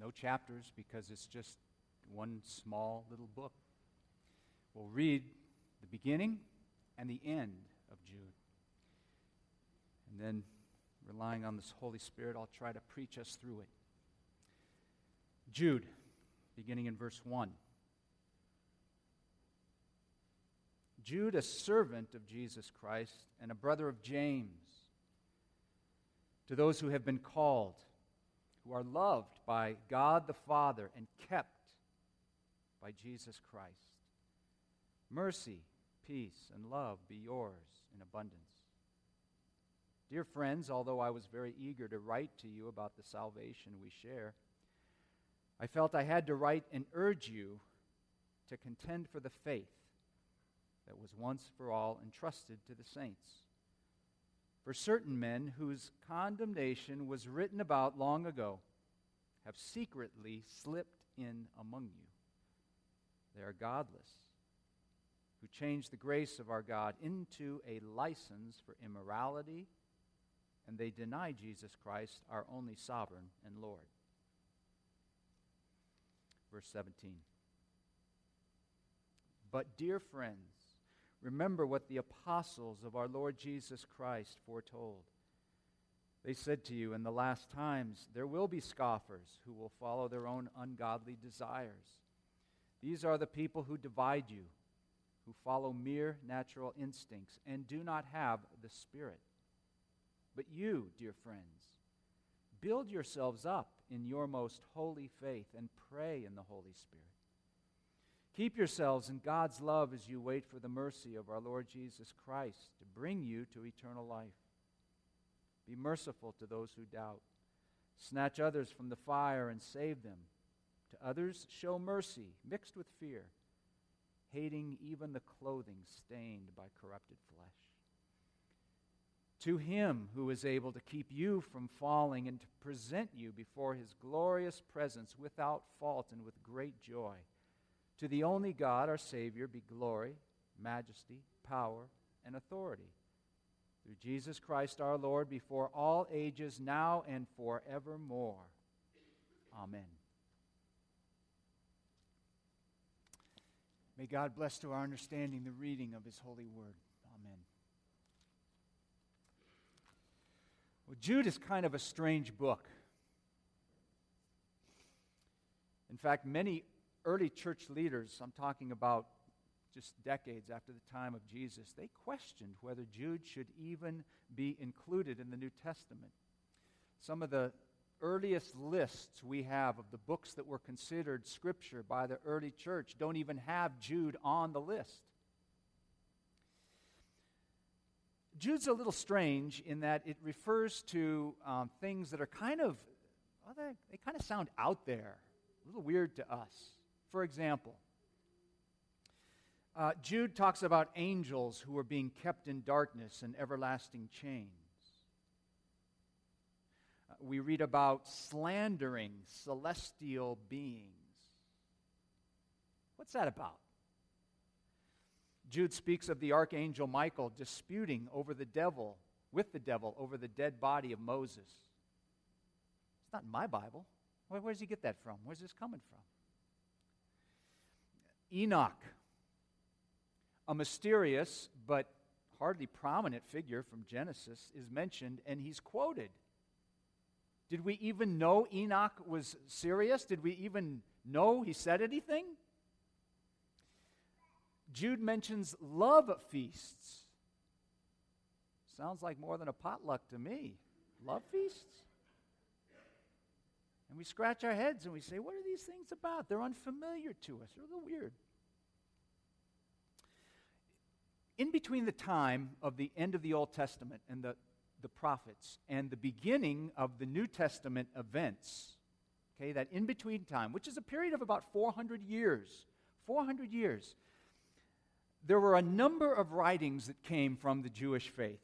No chapters because it's just one small little book. We'll read the beginning and the end of Jude. And then, relying on this Holy Spirit, I'll try to preach us through it. Jude, beginning in verse 1. Jude, a servant of Jesus Christ and a brother of James, to those who have been called, who are loved by God the Father and kept by Jesus Christ. Mercy, peace, and love be yours in abundance. Dear friends, although I was very eager to write to you about the salvation we share, I felt I had to write and urge you to contend for the faith that was once for all entrusted to the saints. For certain men whose condemnation was written about long ago have secretly slipped in among you. They are godless, who change the grace of our God into a license for immorality, and they deny Jesus Christ, our only sovereign and Lord. Verse 17. But, dear friends, remember what the apostles of our Lord Jesus Christ foretold. They said to you, In the last times there will be scoffers who will follow their own ungodly desires. These are the people who divide you, who follow mere natural instincts and do not have the Spirit. But you, dear friends, build yourselves up in your most holy faith and pray in the Holy Spirit. Keep yourselves in God's love as you wait for the mercy of our Lord Jesus Christ to bring you to eternal life. Be merciful to those who doubt. Snatch others from the fire and save them. To others, show mercy mixed with fear, hating even the clothing stained by corrupted flesh. To him who is able to keep you from falling and to present you before his glorious presence without fault and with great joy. To the only God, our Savior, be glory, majesty, power, and authority. Through Jesus Christ our Lord, before all ages, now and forevermore. Amen. May God bless to our understanding the reading of his holy word. Amen. Well, Jude is kind of a strange book. In fact, many early church leaders, I'm talking about just decades after the time of Jesus, they questioned whether Jude should even be included in the New Testament. Some of the earliest lists we have of the books that were considered scripture by the early church don't even have Jude on the list. Jude's a little strange in that it refers to um, things that are kind of, well, they, they kind of sound out there, a little weird to us. For example, uh, Jude talks about angels who are being kept in darkness and everlasting chains. Uh, we read about slandering celestial beings. What's that about? Jude speaks of the archangel Michael disputing over the devil, with the devil, over the dead body of Moses. It's not in my Bible. Where, where does he get that from? Where's this coming from? Enoch, a mysterious but hardly prominent figure from Genesis, is mentioned and he's quoted. Did we even know Enoch was serious? Did we even know he said anything? Jude mentions love feasts. Sounds like more than a potluck to me. Love feasts? And we scratch our heads and we say, what are these things about? They're unfamiliar to us. They're a little weird. In between the time of the end of the Old Testament and the, the prophets and the beginning of the New Testament events, okay, that in between time, which is a period of about 400 years, 400 years, there were a number of writings that came from the Jewish faith,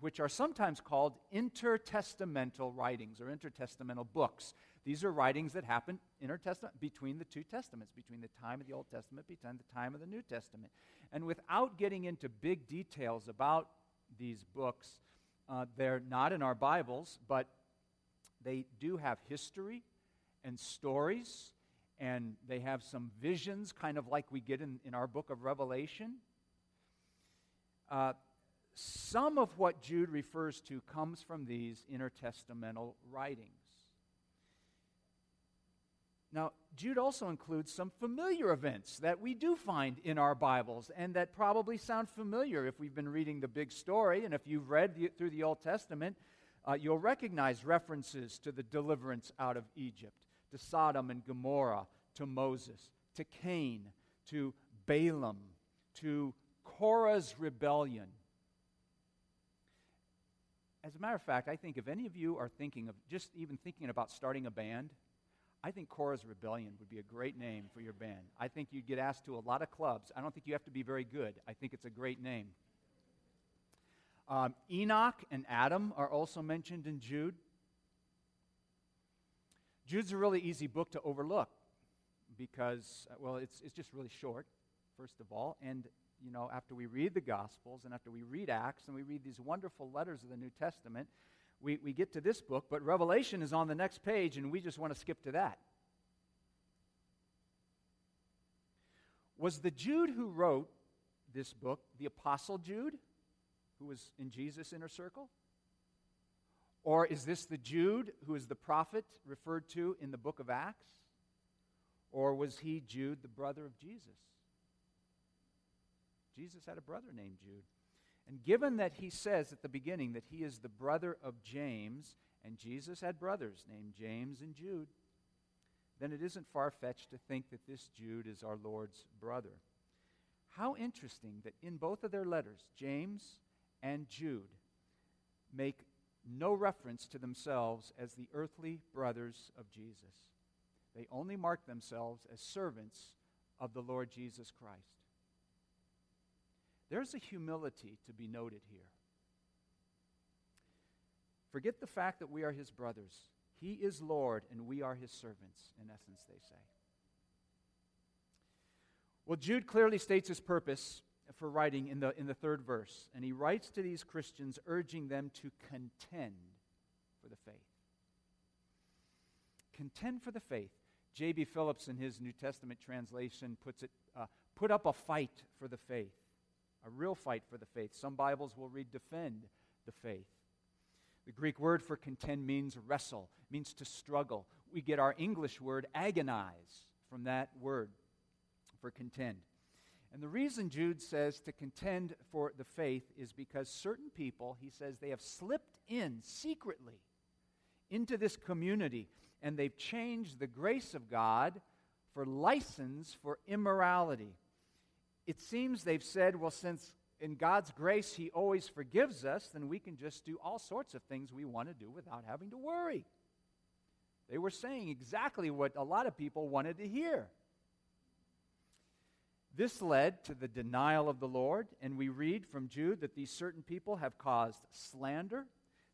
which are sometimes called intertestamental writings or intertestamental books. These are writings that happened intertestament between the two testaments, between the time of the Old Testament, between the time of the New Testament. And without getting into big details about these books, uh, they're not in our Bibles, but they do have history and stories, and they have some visions, kind of like we get in, in our book of Revelation. Uh, some of what Jude refers to comes from these intertestamental writings. Now, Jude also includes some familiar events that we do find in our Bibles and that probably sound familiar if we've been reading the big story. And if you've read the, through the Old Testament, uh, you'll recognize references to the deliverance out of Egypt, to Sodom and Gomorrah, to Moses, to Cain, to Balaam, to Korah's rebellion. As a matter of fact, I think if any of you are thinking of just even thinking about starting a band, I think Korah's Rebellion would be a great name for your band. I think you'd get asked to a lot of clubs. I don't think you have to be very good. I think it's a great name. Um, Enoch and Adam are also mentioned in Jude. Jude's a really easy book to overlook because, uh, well, it's, it's just really short, first of all. And, you know, after we read the Gospels and after we read Acts and we read these wonderful letters of the New Testament, we, we get to this book, but Revelation is on the next page, and we just want to skip to that. Was the Jude who wrote this book the Apostle Jude, who was in Jesus' inner circle? Or is this the Jude who is the prophet referred to in the book of Acts? Or was he Jude, the brother of Jesus? Jesus had a brother named Jude. And given that he says at the beginning that he is the brother of James, and Jesus had brothers named James and Jude, then it isn't far fetched to think that this Jude is our Lord's brother. How interesting that in both of their letters, James and Jude make no reference to themselves as the earthly brothers of Jesus. They only mark themselves as servants of the Lord Jesus Christ. There's a humility to be noted here. Forget the fact that we are his brothers. He is Lord, and we are his servants, in essence, they say. Well, Jude clearly states his purpose for writing in the, in the third verse, and he writes to these Christians, urging them to contend for the faith. Contend for the faith. J.B. Phillips, in his New Testament translation, puts it uh, put up a fight for the faith a real fight for the faith. Some Bibles will read defend the faith. The Greek word for contend means wrestle, means to struggle. We get our English word agonize from that word for contend. And the reason Jude says to contend for the faith is because certain people, he says, they have slipped in secretly into this community and they've changed the grace of God for license for immorality it seems they've said, well, since in God's grace He always forgives us, then we can just do all sorts of things we want to do without having to worry. They were saying exactly what a lot of people wanted to hear. This led to the denial of the Lord, and we read from Jude that these certain people have caused slander.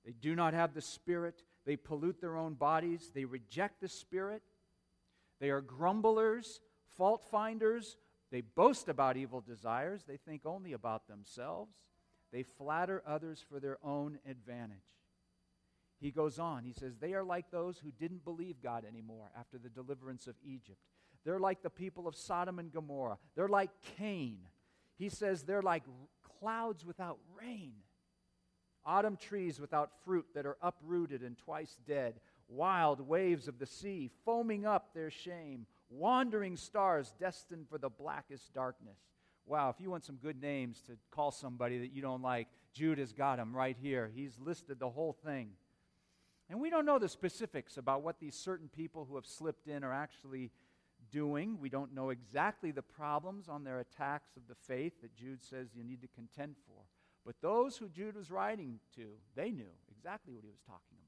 They do not have the Spirit. They pollute their own bodies. They reject the Spirit. They are grumblers, fault finders, they boast about evil desires. They think only about themselves. They flatter others for their own advantage. He goes on. He says, They are like those who didn't believe God anymore after the deliverance of Egypt. They're like the people of Sodom and Gomorrah. They're like Cain. He says they're like clouds without rain, autumn trees without fruit that are uprooted and twice dead, wild waves of the sea foaming up their shame wandering stars destined for the blackest darkness. Wow, if you want some good names to call somebody that you don't like, Jude has got them right here. He's listed the whole thing. And we don't know the specifics about what these certain people who have slipped in are actually doing. We don't know exactly the problems on their attacks of the faith that Jude says you need to contend for. But those who Jude was writing to, they knew exactly what he was talking about.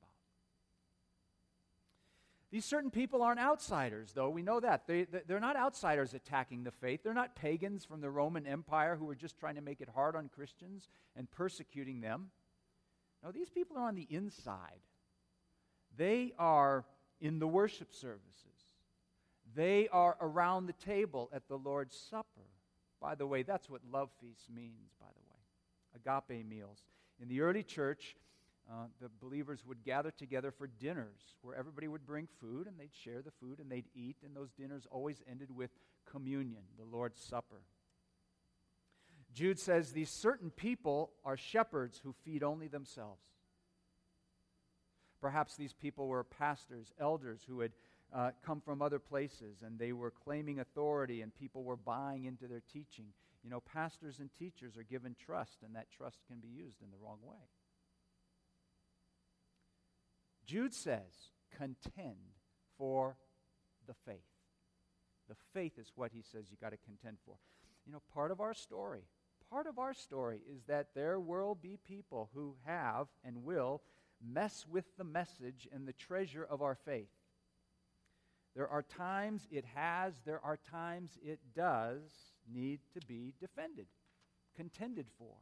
These certain people aren't outsiders, though. We know that. They, they're not outsiders attacking the faith. They're not pagans from the Roman Empire who are just trying to make it hard on Christians and persecuting them. No, these people are on the inside. They are in the worship services, they are around the table at the Lord's Supper. By the way, that's what love feasts means, by the way agape meals. In the early church, uh, the believers would gather together for dinners where everybody would bring food and they'd share the food and they'd eat, and those dinners always ended with communion, the Lord's Supper. Jude says these certain people are shepherds who feed only themselves. Perhaps these people were pastors, elders who had uh, come from other places and they were claiming authority and people were buying into their teaching. You know, pastors and teachers are given trust, and that trust can be used in the wrong way. Jude says, contend for the faith. The faith is what he says you got to contend for. You know, part of our story, part of our story is that there will be people who have and will mess with the message and the treasure of our faith. There are times it has, there are times it does need to be defended, contended for.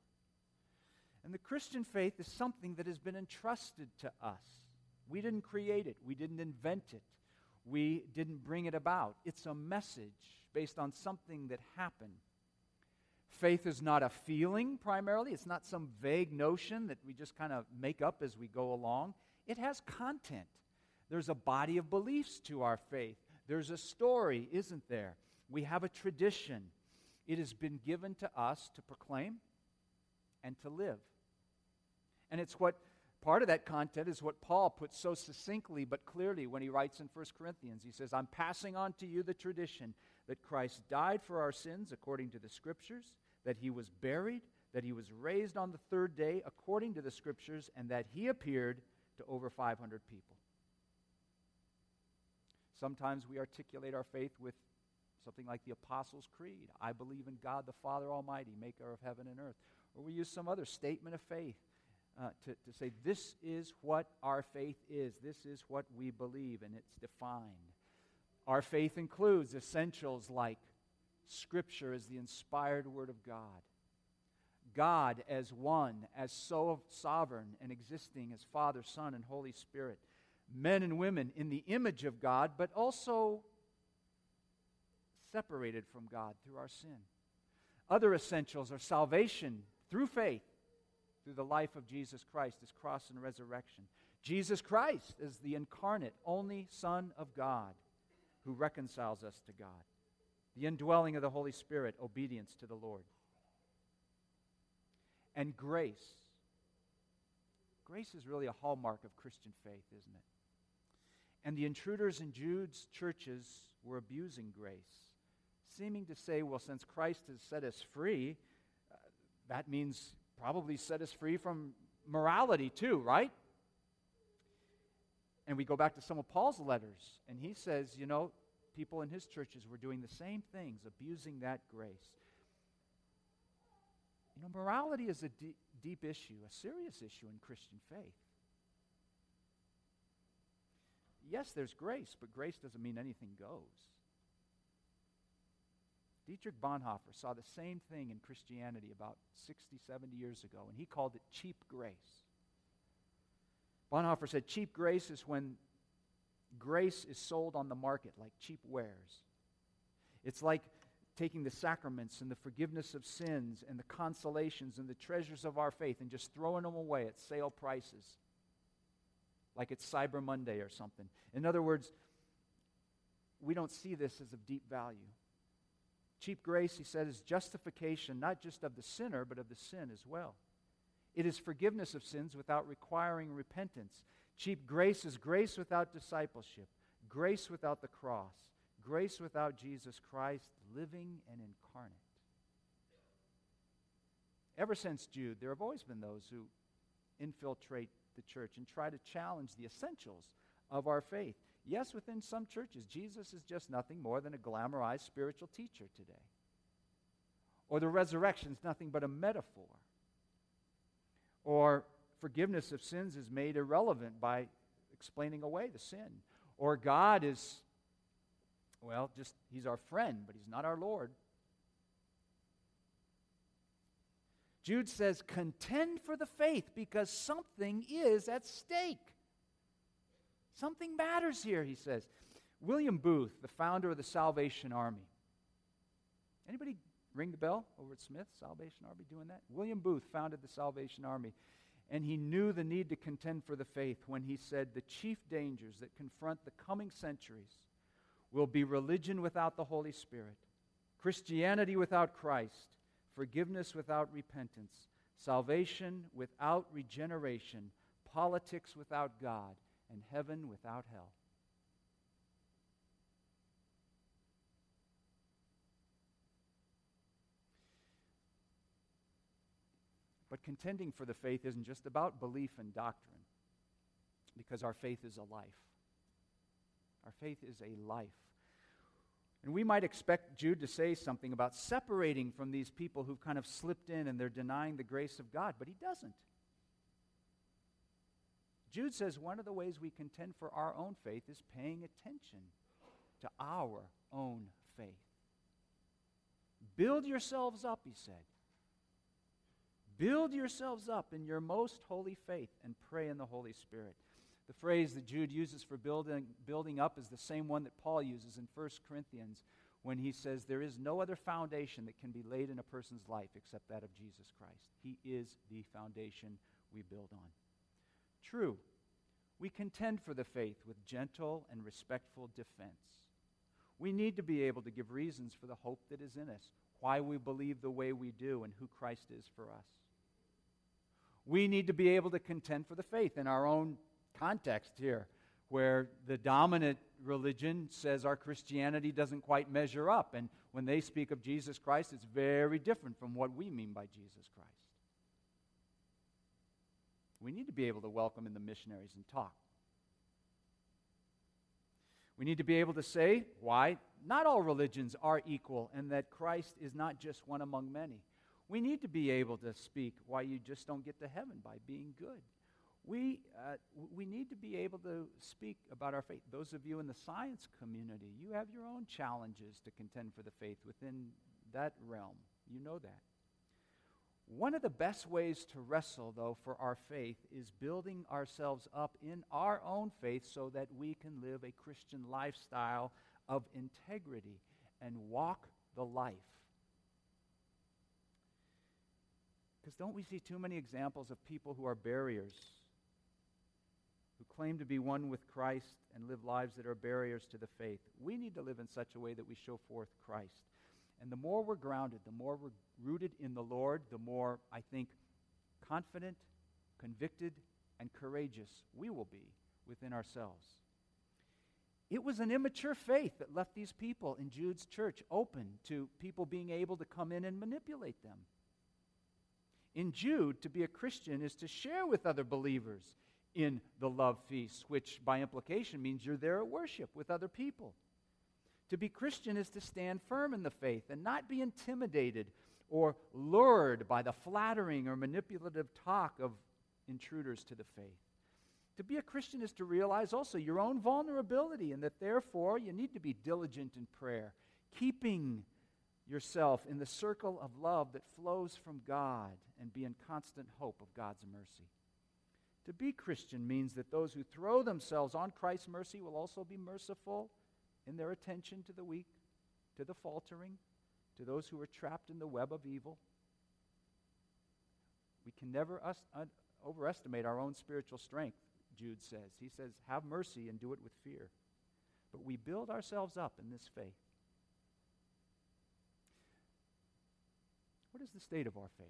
And the Christian faith is something that has been entrusted to us. We didn't create it, we didn't invent it, we didn't bring it about. It's a message based on something that happened. Faith is not a feeling primarily, it's not some vague notion that we just kind of make up as we go along. It has content. There's a body of beliefs to our faith. There's a story, isn't there? We have a tradition. It has been given to us to proclaim and to live. And it's what part of that content is what Paul puts so succinctly but clearly when he writes in 1 Corinthians. He says, I'm passing on to you the tradition that Christ died for our sins according to the Scriptures, that he was buried, that he was raised on the third day according to the Scriptures, and that he appeared to over 500 people. Sometimes we articulate our faith with something like the Apostles' Creed I believe in God the Father Almighty, maker of heaven and earth. Or we use some other statement of faith uh, to, to say, this is what our faith is, this is what we believe, and it's defined. Our faith includes essentials like Scripture as the inspired Word of God, God as one, as so sovereign and existing as Father, Son, and Holy Spirit, men and women in the image of God, but also separated from God through our sin. Other essentials are salvation through faith through the life of Jesus Christ, his cross and resurrection. Jesus Christ is the incarnate, only Son of God who reconciles us to God. The indwelling of the Holy Spirit, obedience to the Lord. And grace. Grace is really a hallmark of Christian faith, isn't it? And the intruders in Jude's churches were abusing grace, seeming to say, well, since Christ has set us free, uh, that means probably set us free from morality too, right? And we go back to some of Paul's letters, and he says, you know, people in his churches were doing the same things, abusing that grace. You know, morality is a deep, deep issue, a serious issue in Christian faith. Yes, there's grace, but grace doesn't mean anything goes. Dietrich Bonhoeffer saw the same thing in Christianity about 60, 70 years ago, and he called it cheap grace. Bonhoeffer said cheap grace is when grace is sold on the market like cheap wares. It's like taking the sacraments and the forgiveness of sins and the consolations and the treasures of our faith and just throwing them away at sale prices, like it's Cyber Monday or something. In other words, we don't see this as of deep value. Cheap grace, he said, is justification not just of the sinner, but of the sin as well. It is forgiveness of sins without requiring repentance. Cheap grace is grace without discipleship, grace without the cross, grace without Jesus Christ living and incarnate. Ever since Jude, there have always been those who infiltrate the church and try to challenge the essentials of our faith. Yes, within some churches, Jesus is just nothing more than a glamorized spiritual teacher today. Or the resurrection is nothing but a metaphor. Or forgiveness of sins is made irrelevant by explaining away the sin. Or God is, well, just, he's our friend, but he's not our Lord. Jude says, contend for the faith because something is at stake. Something matters here, he says. William Booth, the founder of the Salvation Army. Anybody ring the bell over at Smith, Salvation Army, doing that? William Booth founded the Salvation Army. and he knew the need to contend for the faith when he said the chief dangers that confront the coming centuries will be religion without the Holy Spirit, Christianity without Christ, forgiveness without repentance, salvation without regeneration, politics without God, and heaven without hell. But contending for the faith isn't just about belief and doctrine, because our faith is a life. Our faith is a life. And we might expect Jude to say something about separating from these people who've kind of slipped in and they're denying the grace of God, but he doesn't. Jude says one of the ways we contend for our own faith is paying attention to our own faith. Build yourselves up, he said. Build yourselves up in your most holy faith and pray in the Holy Spirit. The phrase that Jude uses for building, building up is the same one that Paul uses in 1 Corinthians when he says, There is no other foundation that can be laid in a person's life except that of Jesus Christ. He is the foundation we build on. True, we contend for the faith with gentle and respectful defense. We need to be able to give reasons for the hope that is in us, why we believe the way we do, and who Christ is for us. We need to be able to contend for the faith in our own context here, where the dominant religion says our Christianity doesn't quite measure up. And when they speak of Jesus Christ, it's very different from what we mean by Jesus Christ. We need to be able to welcome in the missionaries and talk. We need to be able to say why not all religions are equal and that Christ is not just one among many. We need to be able to speak why you just don't get to heaven by being good. We, uh, we need to be able to speak about our faith. Those of you in the science community, you have your own challenges to contend for the faith within that realm. You know that. One of the best ways to wrestle, though, for our faith is building ourselves up in our own faith so that we can live a Christian lifestyle of integrity and walk the life Because don't we see too many examples of people who are barriers, who claim to be one with Christ and live lives that are barriers to the faith? We need to live in such a way that we show forth Christ. And the more we're grounded, the more we're rooted in the Lord, the more, I think, confident, convicted, and courageous we will be within ourselves. It was an immature faith that left these people in Jude's church open to people being able to come in and manipulate them in Jude, to be a Christian is to share with other believers in the love feast, which by implication means you're there at worship with other people. To be Christian is to stand firm in the faith and not be intimidated or lured by the flattering or manipulative talk of intruders to the faith. To be a Christian is to realize also your own vulnerability and that therefore you need to be diligent in prayer, keeping yourself in the circle of love that flows from God and be in constant hope of God's mercy. To be Christian means that those who throw themselves on Christ's mercy will also be merciful in their attention to the weak, to the faltering, to those who are trapped in the web of evil. We can never us, un, overestimate our own spiritual strength, Jude says. He says, Have mercy and do it with fear. But we build ourselves up in this faith. What is the state of our faith?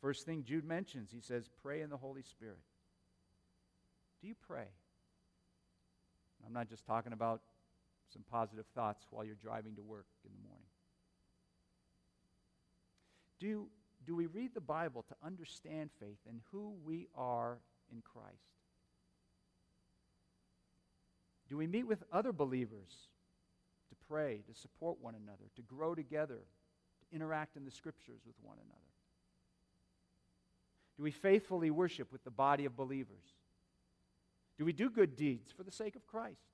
First thing Jude mentions, he says, pray in the Holy Spirit. Do you pray? I'm not just talking about some positive thoughts while you're driving to work in the morning. Do, do we read the Bible to understand faith and who we are in Christ? Do we meet with other believers to pray, to support one another, to grow together, to interact in the scriptures with one another? Do we faithfully worship with the body of believers? Do we do good deeds for the sake of Christ?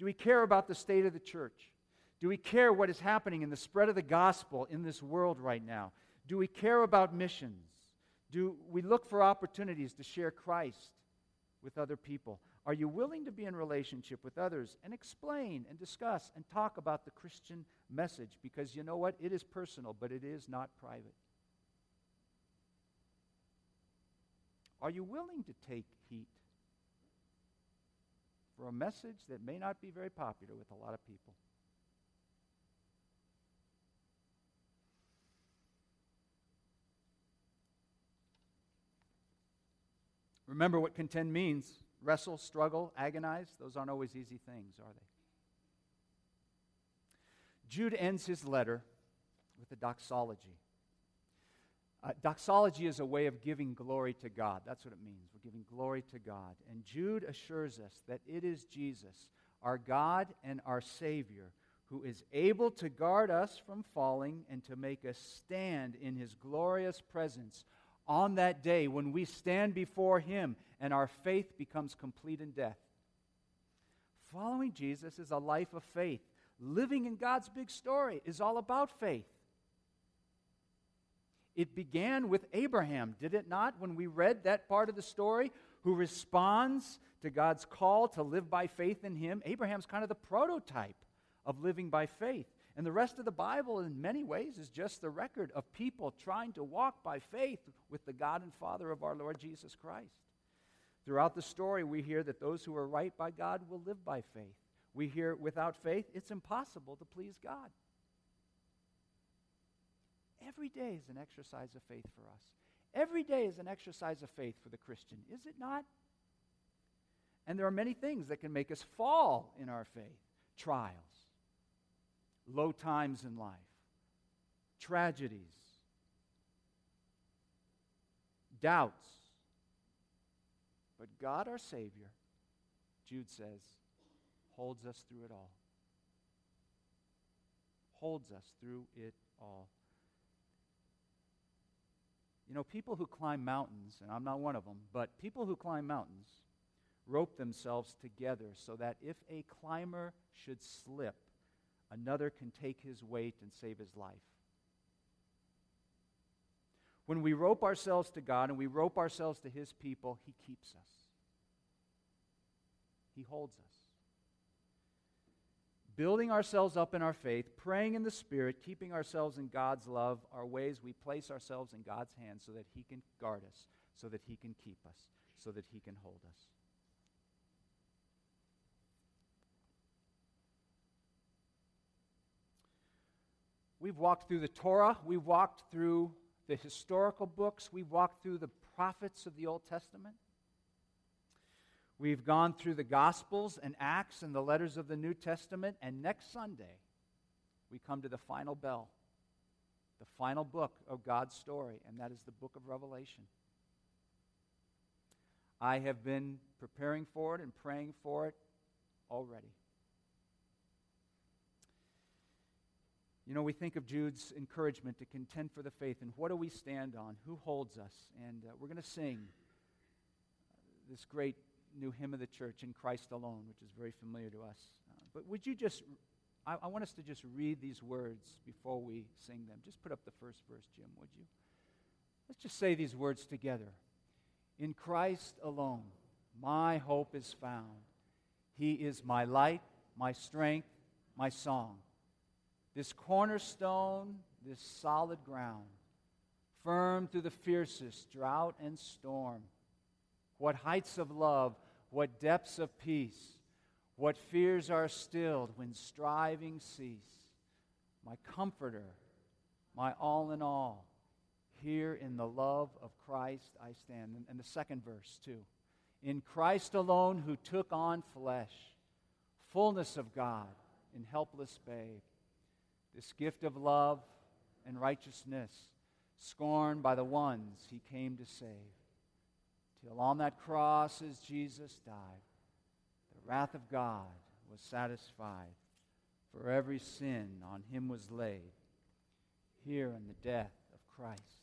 Do we care about the state of the church? Do we care what is happening in the spread of the gospel in this world right now? Do we care about missions? Do we look for opportunities to share Christ with other people? Are you willing to be in relationship with others and explain and discuss and talk about the Christian message? Because you know what? It is personal, but it is not private. Are you willing to take heat for a message that may not be very popular with a lot of people? Remember what contend means wrestle, struggle, agonize. Those aren't always easy things, are they? Jude ends his letter with a doxology. Uh, doxology is a way of giving glory to God. That's what it means. We're giving glory to God. And Jude assures us that it is Jesus, our God and our Savior, who is able to guard us from falling and to make us stand in his glorious presence on that day when we stand before him and our faith becomes complete in death. Following Jesus is a life of faith. Living in God's big story is all about faith. It began with Abraham, did it not, when we read that part of the story, who responds to God's call to live by faith in him? Abraham's kind of the prototype of living by faith. And the rest of the Bible, in many ways, is just the record of people trying to walk by faith with the God and Father of our Lord Jesus Christ. Throughout the story, we hear that those who are right by God will live by faith. We hear without faith, it's impossible to please God. Every day is an exercise of faith for us. Every day is an exercise of faith for the Christian, is it not? And there are many things that can make us fall in our faith trials, low times in life, tragedies, doubts. But God, our Savior, Jude says, holds us through it all. Holds us through it all. You know, people who climb mountains, and I'm not one of them, but people who climb mountains rope themselves together so that if a climber should slip, another can take his weight and save his life. When we rope ourselves to God and we rope ourselves to his people, he keeps us. He holds us building ourselves up in our faith, praying in the Spirit, keeping ourselves in God's love are ways we place ourselves in God's hands so that He can guard us, so that He can keep us, so that He can hold us. We've walked through the Torah, we've walked through the historical books, we've walked through the prophets of the Old Testament. We've gone through the Gospels and Acts and the letters of the New Testament, and next Sunday, we come to the final bell, the final book of God's story, and that is the book of Revelation. I have been preparing for it and praying for it already. You know, we think of Jude's encouragement to contend for the faith, and what do we stand on? Who holds us? And uh, we're going to sing this great new hymn of the church, In Christ Alone, which is very familiar to us. Uh, but would you just, I, I want us to just read these words before we sing them. Just put up the first verse, Jim, would you? Let's just say these words together. In Christ alone, my hope is found. He is my light, my strength, my song. This cornerstone, this solid ground, firm through the fiercest drought and storm what heights of love, what depths of peace, what fears are stilled when striving cease. My comforter, my all in all, here in the love of Christ I stand. And the second verse, too. In Christ alone, who took on flesh, fullness of God in helpless babe, this gift of love and righteousness, scorned by the ones he came to save till on that cross as Jesus died, the wrath of God was satisfied, for every sin on him was laid, here in the death of Christ.